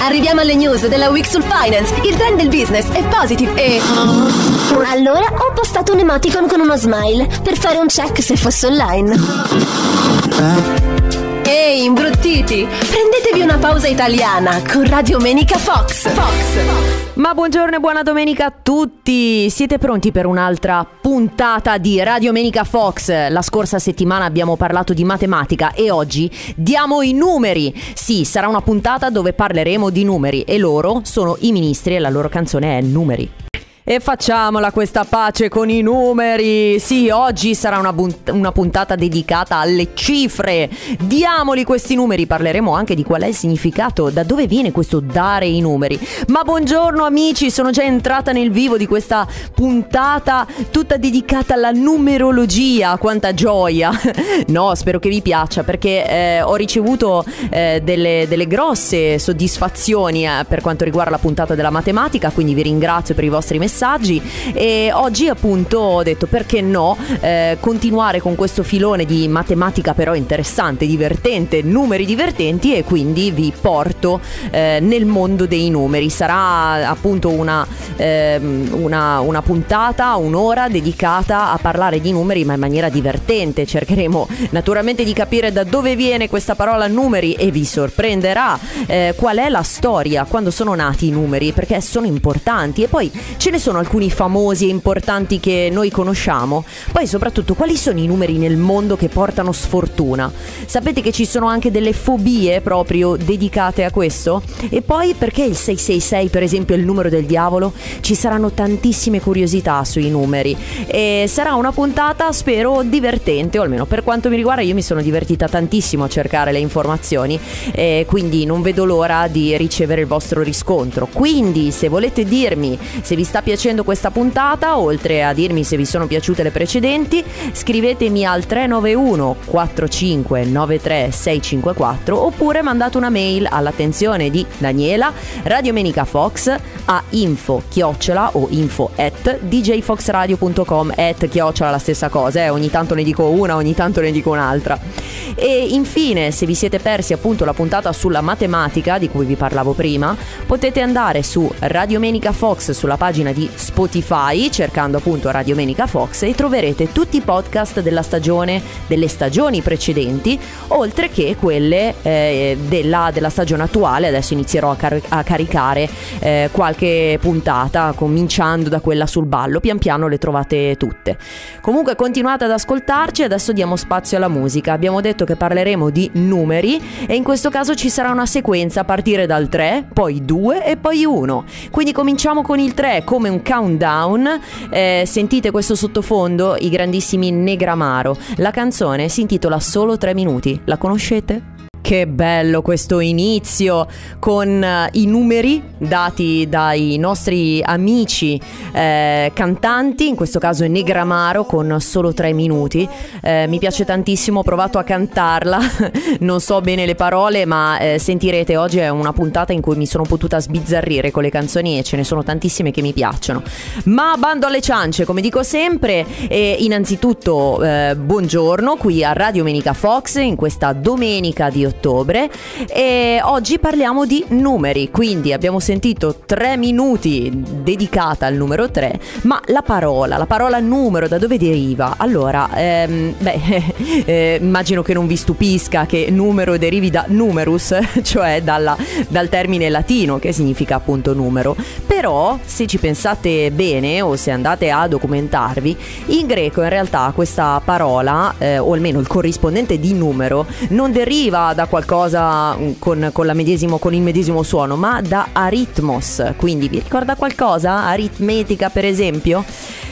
Arriviamo alle news della Week sul Finance. Il trend del business è positive e. Allora ho postato un emoticon con uno smile per fare un check se fosse online. Imbruttiti! Prendetevi una pausa italiana con Radio Menica Fox. Fox. Ma buongiorno e buona domenica a tutti! Siete pronti per un'altra puntata di Radio Menica Fox? La scorsa settimana abbiamo parlato di matematica e oggi diamo i numeri. Sì, sarà una puntata dove parleremo di numeri e loro sono i ministri e la loro canzone è Numeri. E facciamola questa pace con i numeri. Sì, oggi sarà una, bunt- una, puntata dedicata alle cifre. Diamoli questi numeri, parleremo anche di qual è il significato, da dove viene questo dare i numeri. Ma buongiorno amici, sono già entrata nel vivo di questa puntata tutta dedicata alla numerologia. Quanta gioia! no, spero che vi piaccia perché eh, ho ricevuto eh, delle, delle, grosse soddisfazioni eh, per quanto riguarda la puntata della matematica, quindi vi ringrazio per i vostri messaggi messaggi e oggi appunto ho detto perché no eh, continuare con questo filone di matematica però interessante, divertente, numeri divertenti e quindi vi porto eh, nel mondo dei numeri. Sarà appunto una, eh, una, una puntata, un'ora dedicata a parlare di numeri ma in maniera divertente. Cercheremo naturalmente di capire da dove viene questa parola numeri e vi sorprenderà eh, qual è la storia, quando sono nati i numeri, perché sono importanti e poi ce ne sono sono alcuni famosi e importanti che noi conosciamo? Poi soprattutto quali sono i numeri nel mondo che portano sfortuna? Sapete che ci sono anche delle fobie proprio dedicate a questo? E poi perché il 666 per esempio è il numero del diavolo? Ci saranno tantissime curiosità sui numeri e sarà una puntata spero divertente o almeno per quanto mi riguarda io mi sono divertita tantissimo a cercare le informazioni e quindi non vedo l'ora di ricevere il vostro riscontro. Quindi se volete dirmi se vi sta piacendo piacendo questa puntata, oltre a dirmi se vi sono piaciute le precedenti, scrivetemi al 391 4593 654 oppure mandate una mail all'attenzione di Daniela Radiomenica Fox a info chiocciola o info at djfoxradio.com at chiocciola la stessa cosa, eh? ogni tanto ne dico una, ogni tanto ne dico un'altra. E infine, se vi siete persi appunto la puntata sulla matematica di cui vi parlavo prima, potete andare su Radiomenica Fox sulla pagina di Spotify cercando appunto Radio Menica Fox e troverete tutti i podcast della stagione, delle stagioni precedenti, oltre che quelle eh, della, della, stagione attuale. Adesso inizierò a, car- a caricare eh, qualche puntata, cominciando da quella sul ballo. Pian piano le trovate tutte. Comunque continuate ad ascoltarci, adesso diamo spazio alla musica. Abbiamo detto che parleremo di numeri e in questo caso ci sarà una sequenza a partire dal 3, poi 2 e poi 1. Quindi cominciamo con il 3 come un un countdown. Eh, sentite questo sottofondo, i grandissimi Negramaro. La canzone si intitola Solo 3 minuti. La conoscete? Che bello questo inizio con uh, i numeri dati dai nostri amici eh, cantanti, in questo caso è Negramaro con solo tre minuti. Eh, mi piace tantissimo, ho provato a cantarla, non so bene le parole, ma eh, sentirete oggi è una puntata in cui mi sono potuta sbizzarrire con le canzoni e ce ne sono tantissime che mi piacciono. Ma bando alle ciance, come dico sempre, e innanzitutto eh, buongiorno qui a Radio Menica Fox in questa domenica di ottobre ottobre e oggi parliamo di numeri, quindi abbiamo sentito tre minuti dedicata al numero 3, ma la parola, la parola numero da dove deriva? Allora, ehm, beh, eh, immagino che non vi stupisca che numero derivi da numerus, cioè dalla, dal termine latino che significa appunto numero, però se ci pensate bene o se andate a documentarvi, in greco in realtà questa parola, eh, o almeno il corrispondente di numero, non deriva da qualcosa mm, con, con, medesimo, con, il medesimo suono, ma da aritmos. Quindi vi ricorda qualcosa? Aritmetica, per esempio?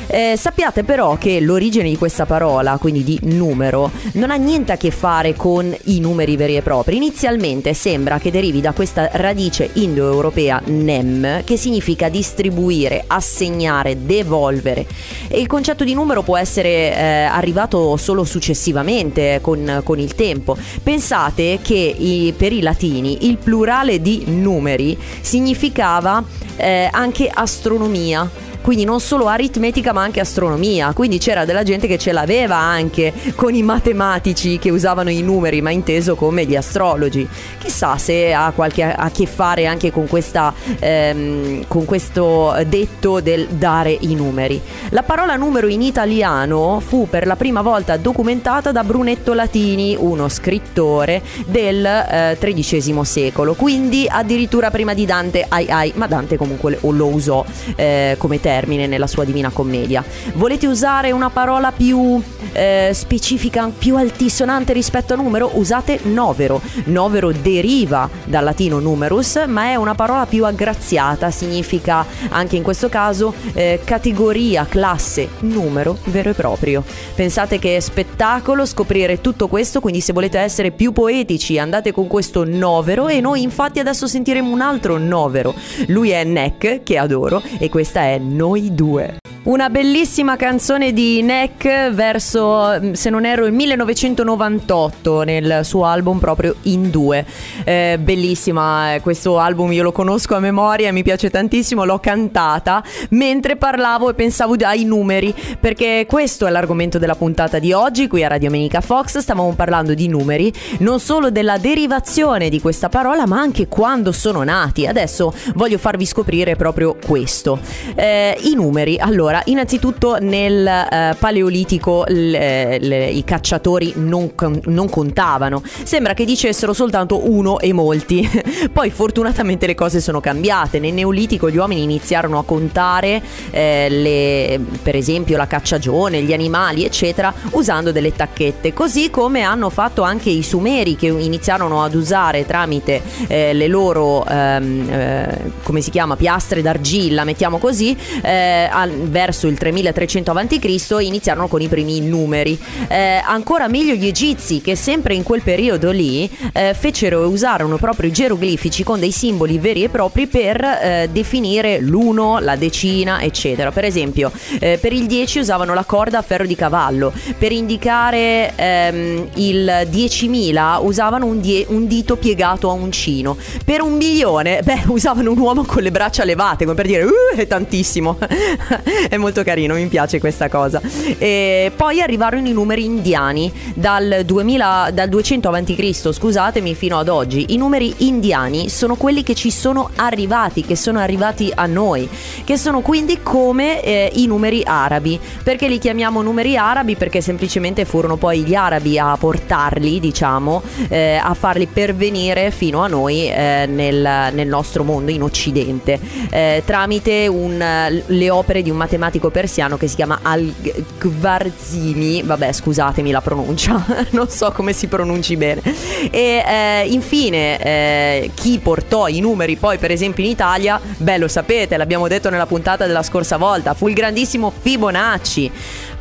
Eh, sappiate però che l'origine di questa parola, quindi di numero, non ha niente a che fare con i numeri veri e propri. Inizialmente sembra che derivi da questa radice indoeuropea nem, che significa distribuire, assegnare, devolvere. E il concetto di numero può essere eh, arrivato solo successivamente con, con il tempo. Pensate che i, per i latini il plurale di numeri significava eh, anche astronomia quindi non solo aritmetica ma anche astronomia, quindi c'era della gente che ce l'aveva anche con i matematici che usavano i numeri, ma inteso come gli astrologi. Chissà se ha qualche a che fare anche con, questa, ehm, con questo detto del dare i numeri. La parola numero in italiano fu per la prima volta documentata da Brunetto Latini, uno scrittore del eh, XIII secolo, quindi addirittura prima di Dante, ai ai, ma Dante comunque lo usò eh, come termine termine nella sua Divina Commedia. Volete usare una parola più eh, specifica, più altisonante rispetto a numero? Usate novero. Novero deriva dal latino numerus, ma è una parola più aggraziata, significa anche in questo caso eh, categoria, classe, numero vero e proprio. Pensate che spettacolo scoprire tutto questo, quindi se volete essere più poetici andate con questo novero e noi infatti adesso sentiremo un altro novero. Lui è Neck, che adoro, e questa è Noi due. Una bellissima canzone di Neck verso, mm, se non erro, il 1998 nel suo album proprio In Due. Eh, bellissima, eh, questo album io lo conosco a memoria, mi piace tantissimo, l'ho cantata mentre parlavo e pensavo ai numeri, perché questo è l'argomento della puntata di oggi qui a Radio Menica Fox, stavamo parlando di numeri, non solo della derivazione di questa parola, ma anche quando sono nati. Adesso voglio farvi scoprire proprio questo. Eh, I numeri, allora, allora, innanzitutto nel eh, paleolitico l- eh, le- i cacciatori non, non, contavano. Sembra che dicessero soltanto uno e molti. Poi fortunatamente le cose sono cambiate. Nel neolitico gli uomini iniziarono a contare eh, le, per esempio la cacciagione, gli animali, eccetera, usando delle tacchette. Così come hanno fatto anche i sumeri che iniziarono ad usare tramite eh, le loro, ehm, eh, come si chiama, piastre d'argilla, mettiamo così, eh, al, il 3300 a.C. iniziarono con i primi numeri. Eh, ancora meglio gli egizi che sempre in quel periodo lì eh, fecero e usarono proprio i geroglifici con dei simboli veri e propri per eh, definire l'uno, la decina, eccetera. Per esempio, eh, per il 10 usavano la corda a ferro di cavallo, per indicare ehm, il 10.000 usavano un, die- un dito piegato a uncino, per un milione, beh, usavano un uomo con le braccia levate, come per dire, uh, è tantissimo. è molto carino, mi piace questa cosa. E poi arrivarono i numeri indiani dal, 2000, dal 200 a.C., scusatemi, fino ad oggi. I numeri indiani sono quelli che ci sono arrivati, che sono arrivati a noi, che sono quindi come eh, i numeri arabi. Perché li chiamiamo numeri arabi? Perché semplicemente furono poi gli arabi a portarli, diciamo, eh, a farli pervenire fino a noi eh, nel, nel, nostro mondo, in Occidente, eh, tramite un, le opere di un matematico persiano che si chiama Al-Khwarizmi, vabbè scusatemi la pronuncia, non so come si pronunci bene. E eh, infine eh, chi portò i numeri poi per esempio in Italia, beh lo sapete, l'abbiamo detto nella puntata della scorsa volta, fu il grandissimo Fibonacci.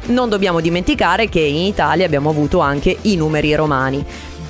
Non dobbiamo dimenticare che in Italia abbiamo avuto anche i numeri romani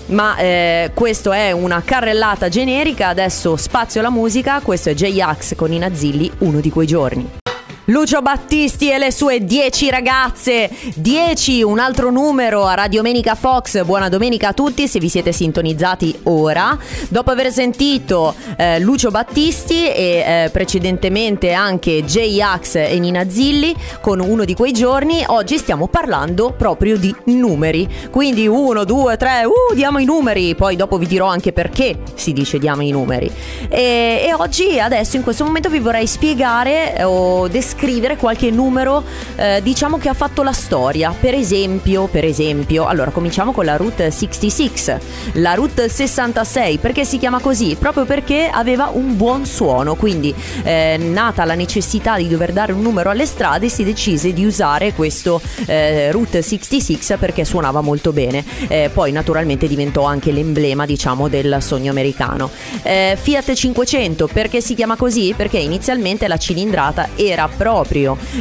ma eh, questo è una carrellata generica, adesso spazio alla musica, questo è J-Ax con i Nazilli, uno di quei giorni. Lucio Battisti e le sue 10 ragazze. 10, un altro numero a Radio Menica Fox. Buona domenica a tutti se vi siete sintonizzati ora. Dopo aver sentito eh, Lucio Battisti e eh, precedentemente anche J-Ax e Nina Zilli con uno di quei giorni, oggi stiamo parlando proprio di numeri. Quindi 1, 2, 3, uh, diamo i numeri. Poi dopo vi dirò anche perché si dice diamo i numeri. E, e oggi, adesso, in questo momento vi vorrei spiegare o descrivere scrivere qualche numero, eh, diciamo che ha fatto la storia. Per esempio, per esempio, allora cominciamo con la Route 66, la Route 66, perché si chiama così? Proprio perché aveva un buon suono, quindi eh, nata la necessità di dover dare un numero alle strade, si decise di usare questo eh, Route 66 perché suonava molto bene. Eh, poi naturalmente diventò anche l'emblema, diciamo, del sogno americano. Eh, Fiat 500, perché si chiama così? Perché inizialmente la cilindrata era proprio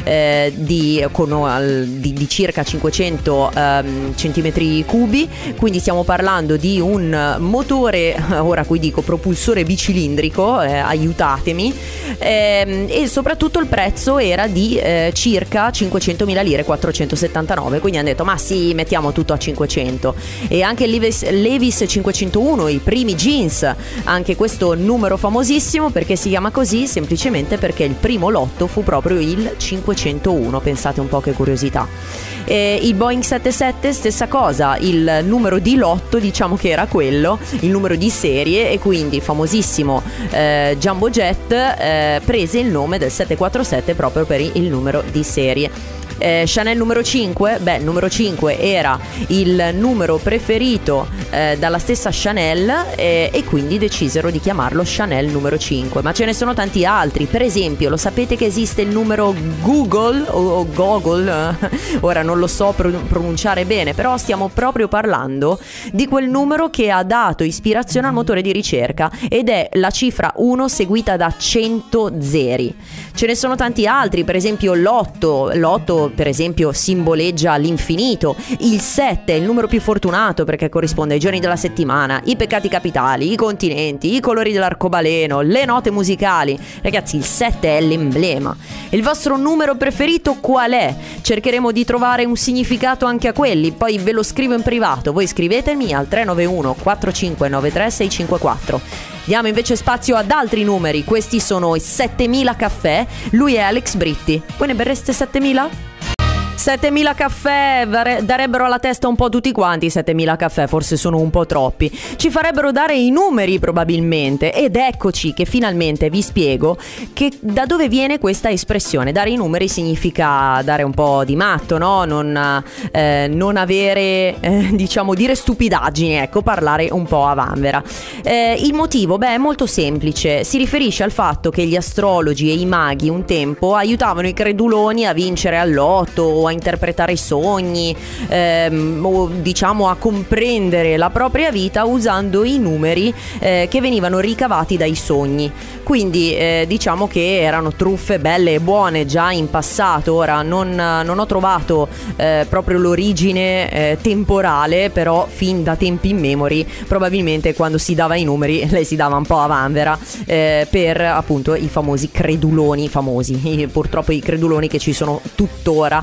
eh, di, con, al, di, di, circa 500 ehm, centimetri cubi, quindi stiamo parlando di un motore, ora qui dico propulsore bicilindrico, eh, aiutatemi, ehm, e soprattutto il prezzo era di eh, circa 500.000 lire, 479, quindi hanno detto ma sì, mettiamo tutto a 500. E anche Levis, Levis 501, i primi jeans, anche questo numero famosissimo perché si chiama così semplicemente perché il primo lotto fu proprio il 501, pensate un po' che curiosità. E il Boeing 77 stessa cosa, il numero di lotto diciamo che era quello, il numero di serie e quindi il famosissimo eh, Jumbo Jet eh, prese il nome del 747 proprio per il numero di serie. Eh, Chanel numero 5, beh, numero 5 era il numero preferito eh, dalla stessa Chanel eh, e quindi decisero di chiamarlo Chanel numero 5. Ma ce ne sono tanti altri, per esempio, lo sapete che esiste il numero Google o, o Google, ora non lo so pronunciare bene, però stiamo proprio parlando di quel numero che ha dato ispirazione al motore di ricerca ed è la cifra 1 seguita da 100 zeri. Ce ne sono tanti altri, per esempio l'8, l'8 per esempio simboleggia l'infinito, il 7 è il numero più fortunato perché corrisponde ai giorni della settimana, i peccati capitali, i continenti, i colori dell'arcobaleno, le note musicali. Ragazzi, il 7 è l'emblema. Il vostro numero preferito qual è? Cercheremo di trovare un significato anche a quelli, poi ve lo scrivo in privato, voi scrivetemi al 391 4593 654. Diamo invece spazio ad altri numeri, questi sono i 7000 caffè, lui è Alex Britti. Voi ne berreste 7000? 7000 caffè darebbero alla testa un po' tutti quanti, 7000 caffè forse sono un po' troppi. Ci farebbero dare i numeri probabilmente ed eccoci che finalmente vi spiego che da dove viene questa espressione. Dare i numeri significa dare un po' di matto, no? Non, eh, non avere, eh, diciamo, dire stupidaggini, ecco, parlare un po' a vanvera. Eh, il motivo, beh, è molto semplice, si riferisce al fatto che gli astrologi e i maghi un tempo aiutavano i creduloni a vincere all'otto a interpretare i sogni ehm, o diciamo a comprendere la propria vita usando i numeri eh, che venivano ricavati dai sogni. Quindi eh, diciamo che erano truffe belle e buone già in passato, ora non, non ho trovato eh, proprio l'origine eh, temporale, però fin da tempi immemori probabilmente quando si dava i numeri lei si dava un po' a vanvera eh, per appunto i famosi creduloni famosi, purtroppo i creduloni che ci sono tuttora.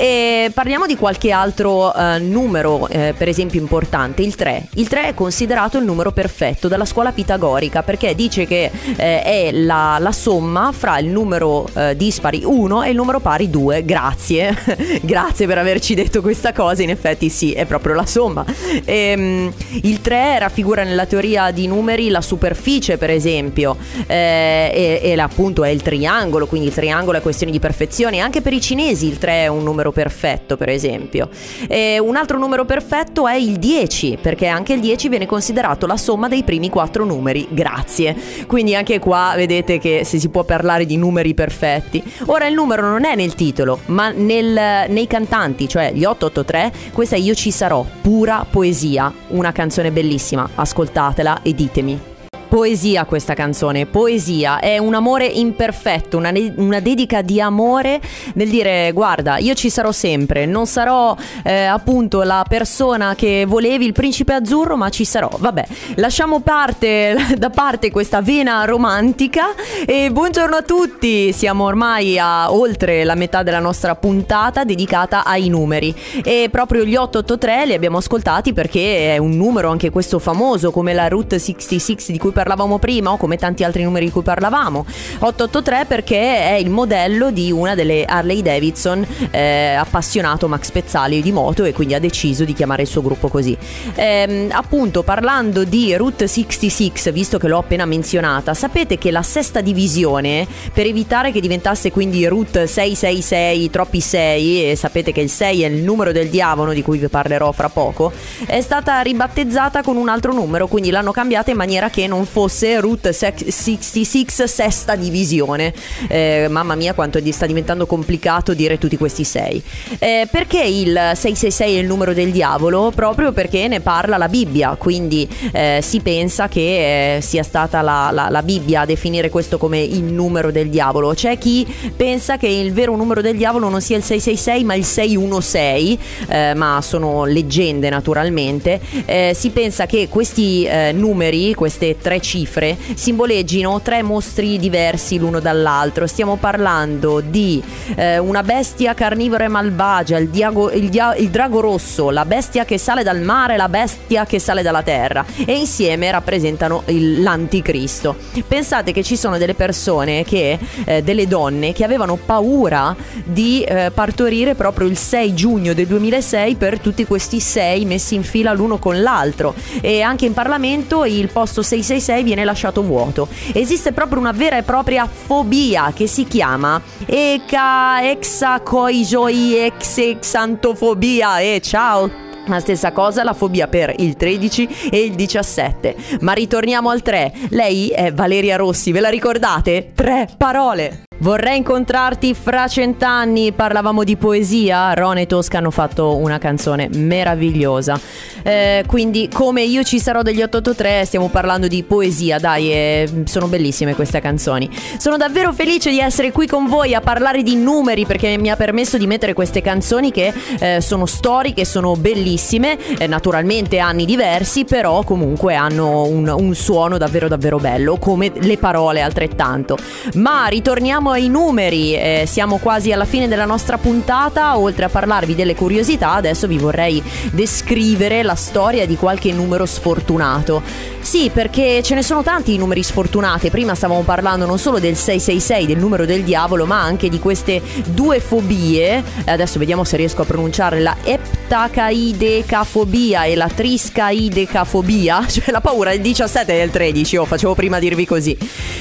E parliamo di qualche altro uh, numero, eh, per esempio importante, il 3. Il 3 è considerato il numero perfetto dalla scuola pitagorica perché dice che eh, è la, la, somma fra il numero eh, dispari 1 e il numero pari 2. Grazie, grazie per averci detto questa cosa, in effetti sì, è proprio la somma. E, um, il 3 raffigura nella teoria di numeri la superficie, per esempio, eh, e, e appunto è il triangolo, quindi il triangolo è questione di perfezione. Anche per i cinesi il 3 è un numero numero perfetto, per esempio. E un altro numero perfetto è il 10, perché anche il 10 viene considerato la somma dei primi quattro numeri. Grazie. Quindi anche qua vedete che se si può parlare di numeri perfetti. Ora il numero non è nel titolo, ma nel, nei cantanti, cioè gli 883. Questa è Io ci sarò, pura poesia, una canzone bellissima. Ascoltatela e ditemi. Poesia questa canzone, poesia, è un amore imperfetto, una, una, dedica di amore nel dire guarda io ci sarò sempre, non sarò eh, appunto la persona che volevi, il principe azzurro, ma ci sarò. Vabbè, lasciamo parte, da parte questa vena romantica e buongiorno a tutti, siamo ormai a oltre la metà della nostra puntata dedicata ai numeri. E proprio gli 883 li abbiamo ascoltati perché è un numero anche questo famoso come la Route 66 di cui parlavamo prima o come tanti altri numeri di cui parlavamo. 883 perché è il modello di una delle Harley Davidson eh, appassionato Max Pezzali di moto e quindi ha deciso di chiamare il suo gruppo così. Ehm, appunto parlando di Route 66, visto che l'ho appena menzionata, sapete che la sesta divisione, per evitare che diventasse quindi Route 666, troppi 6, e sapete che il 6 è il numero del diavolo di cui vi parlerò fra poco, è stata ribattezzata con un altro numero, quindi l'hanno cambiata in maniera che non fosse Route 66 sesta divisione. Eh, mamma mia quanto sta diventando complicato dire tutti questi sei. Eh, perché il 666 è il numero del diavolo? Proprio perché ne parla la Bibbia, quindi eh, si pensa che eh, sia stata la, la, la Bibbia a definire questo come il numero del diavolo. C'è chi pensa che il vero numero del diavolo non sia il 666 ma il 616, eh, ma sono leggende naturalmente. Eh, si pensa che questi eh, numeri, queste tre cifre, simboleggino tre mostri diversi l'uno dall'altro. Stiamo parlando di eh, una bestia carnivora e malvagia, il, diago, il, dia, il drago rosso, la bestia che sale dal mare, la bestia che sale dalla terra e insieme rappresentano il, l'anticristo. Pensate che ci sono delle persone che, eh, delle donne che avevano paura di eh, partorire proprio il 6 giugno del 2006 per tutti questi sei messi in fila l'uno con l'altro e anche in Parlamento il posto 666 viene lasciato vuoto. Esiste proprio una vera e propria fobia che si chiama Exacoisoi Exexantofobia e ciao! La stessa cosa la fobia per il 13 e il 17. Ma ritorniamo al 3. Lei è Valeria Rossi, ve la ricordate? Tre parole. Vorrei incontrarti fra cent'anni, parlavamo di poesia, Ron e Tosca hanno fatto una canzone meravigliosa. Eh, quindi come io ci sarò degli 883 stiamo parlando di poesia, dai, eh, sono bellissime queste canzoni. Sono davvero felice di essere qui con voi a parlare di numeri perché mi ha permesso di mettere queste canzoni che eh, sono storiche, sono bellissime, eh, naturalmente anni diversi, però comunque hanno un, un suono davvero davvero bello, come le parole altrettanto. Ma ritorniamo Passiamo ai numeri, eh, siamo quasi alla fine della nostra puntata, oltre a parlarvi delle curiosità, adesso vi vorrei descrivere la storia di qualche numero sfortunato. Sì, perché ce ne sono tanti i numeri sfortunati, prima stavamo parlando non solo del 666, del numero del diavolo, ma anche di queste due fobie, adesso vediamo se riesco a pronunciare la eptacaidecafobia e la triscaidecafobia, cioè la paura del 17 e del 13, oh, facevo prima dirvi così.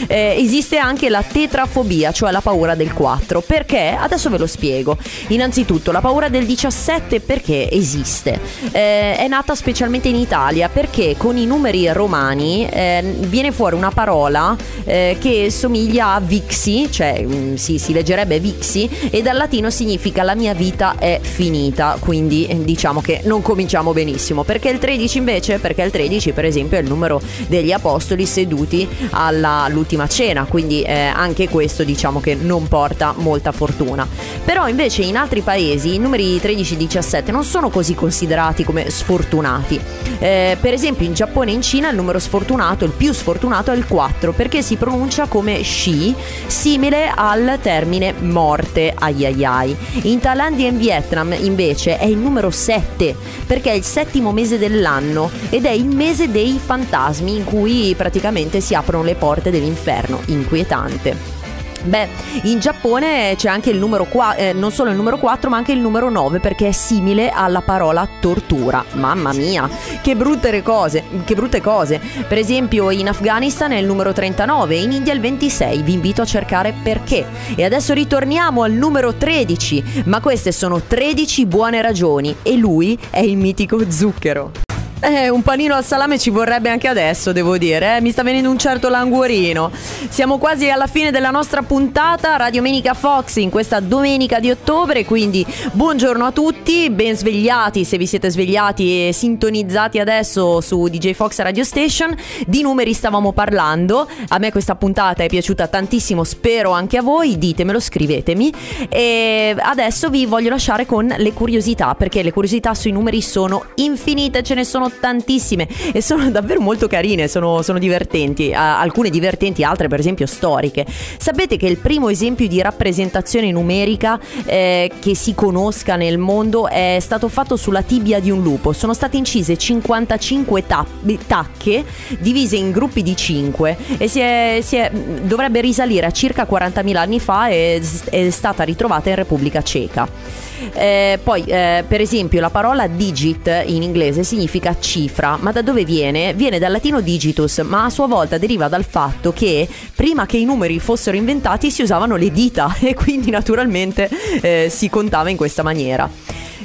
Eh, esiste anche la tetrafobia, cioè la paura del 4. Perché? Adesso ve lo spiego. Innanzitutto, la paura del 17 perché esiste? Eh, è nata specialmente in Italia perché con i numeri romani eh, viene fuori una parola eh, che somiglia a Vixi, cioè mh, mm, si, si leggerebbe Vixi, e dal latino significa la mia vita è finita. Quindi eh, diciamo che non cominciamo benissimo. Perché il 13 invece? Perché il 13, per esempio, è il numero degli apostoli seduti all'ultima cena. Quindi eh, anche questo diciamo diciamo che non porta molta fortuna. Però invece in altri paesi i numeri 13 e 17 non sono così considerati come sfortunati. Eh, per esempio in Giappone e in Cina il numero sfortunato, il più sfortunato è il 4 perché si pronuncia come shi, simile al termine morte, ai ai ai. In Thailandia e in Vietnam invece è il numero 7 perché è il settimo mese dell'anno ed è il mese dei fantasmi in cui praticamente si aprono le porte dell'inferno, inquietante. Beh, in Giappone c'è anche il numero 4, eh, non solo il numero 4, ma anche il numero 9 perché è simile alla parola tortura. Mamma mia, che brutte cose, che brutte cose. Per esempio, in Afghanistan è il numero 39, in India il 26. Vi invito a cercare perché. E adesso ritorniamo al numero 13, ma queste sono 13 buone ragioni e lui è il mitico zucchero. Eh, un panino al salame ci vorrebbe anche adesso, devo dire. Eh? Mi sta venendo un certo languorino. Siamo quasi alla fine della nostra puntata Radio Menica Fox in questa domenica di ottobre. Quindi buongiorno a tutti, ben svegliati se vi siete svegliati e sintonizzati adesso su DJ Fox Radio Station. Di numeri stavamo parlando. A me questa puntata è piaciuta tantissimo, spero anche a voi. Ditemelo, scrivetemi. E adesso vi voglio lasciare con le curiosità, perché le curiosità sui numeri sono infinite, ce ne sono tantissime e sono davvero molto carine, sono, sono divertenti, uh, alcune divertenti, altre per esempio storiche. Sapete che il primo esempio di rappresentazione numerica eh, che si conosca nel mondo è stato fatto sulla tibia di un lupo. Sono state incise 55 ta- tacche divise in gruppi di 5 e si è, si è, dovrebbe risalire a circa 40.000 anni fa e è stata ritrovata in Repubblica Ceca. Eh, poi, eh, per esempio, la parola digit in inglese significa cifra, ma da dove viene? Viene dal latino digitus, ma a sua volta deriva dal fatto che prima che i numeri fossero inventati si usavano le dita e quindi naturalmente eh, si contava in questa maniera.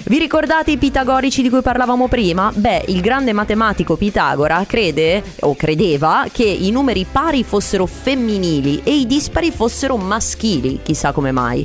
Vi ricordate i pitagorici di cui parlavamo prima? Beh, il grande matematico Pitagora crede o credeva che i numeri pari fossero femminili e i dispari fossero maschili, chissà come mai.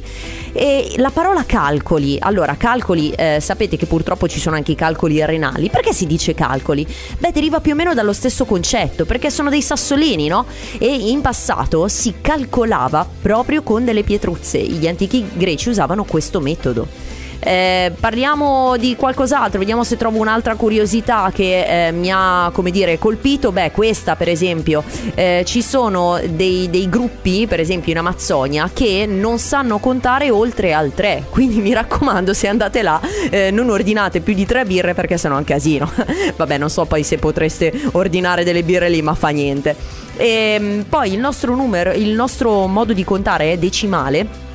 E la parola calcoli, allora calcoli, eh, sapete che purtroppo ci sono anche i calcoli renali, perché si dice calcoli? Beh, deriva più o meno dallo stesso concetto, perché sono dei sassolini, no? E in passato si calcolava proprio con delle pietruzze, gli antichi greci usavano questo metodo. Eh, parliamo di qualcos'altro, vediamo se trovo un'altra curiosità che eh, mi ha, come dire, colpito. Beh, questa per esempio, eh, ci sono dei, dei, gruppi, per esempio in Amazzonia, che non sanno contare oltre al 3. Quindi mi raccomando, se andate là, eh, non ordinate più di 3 birre perché sennò è un casino. Vabbè, non so poi se potreste ordinare delle birre lì, ma fa niente. E, ehm, poi il nostro numero, il nostro modo di contare è decimale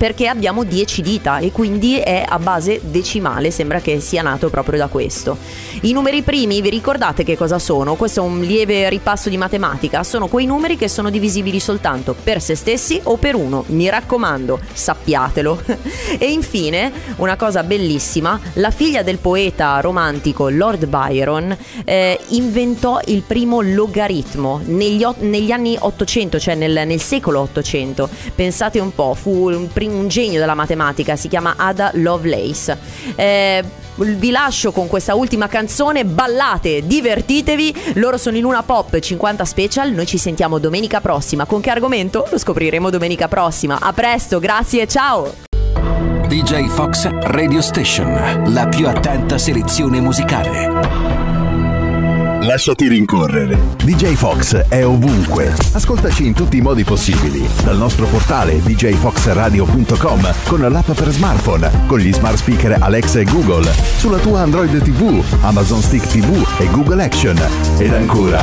perché abbiamo 10 dita e quindi è a base decimale, sembra che sia nato proprio da questo. I numeri primi, vi ricordate che cosa sono? Questo è un lieve ripasso di matematica, sono quei numeri che sono divisibili soltanto per se stessi o per uno, mi raccomando, sappiatelo. e infine, una cosa bellissima, la figlia del poeta romantico Lord Byron eh, inventò il primo logaritmo negli, negli, anni 800, cioè nel, nel secolo 800. Pensate un po', fu un primo un genio della matematica, si chiama Ada Lovelace. Eh, vi lascio con questa ultima canzone, ballate, divertitevi, loro sono in Luna Pop 50 Special, noi ci sentiamo domenica prossima, con che argomento? Lo scopriremo domenica prossima, a presto, grazie, ciao! DJ Fox Radio Station, la più attenta selezione musicale. Lasciati rincorrere. DJ Fox è ovunque. Ascoltaci in tutti i modi possibili. Dal nostro portale djfoxradio.com con l'app per smartphone, con gli smart speaker Alexa e Google, sulla tua Android TV, Amazon Stick TV e Google Action. Ed ancora,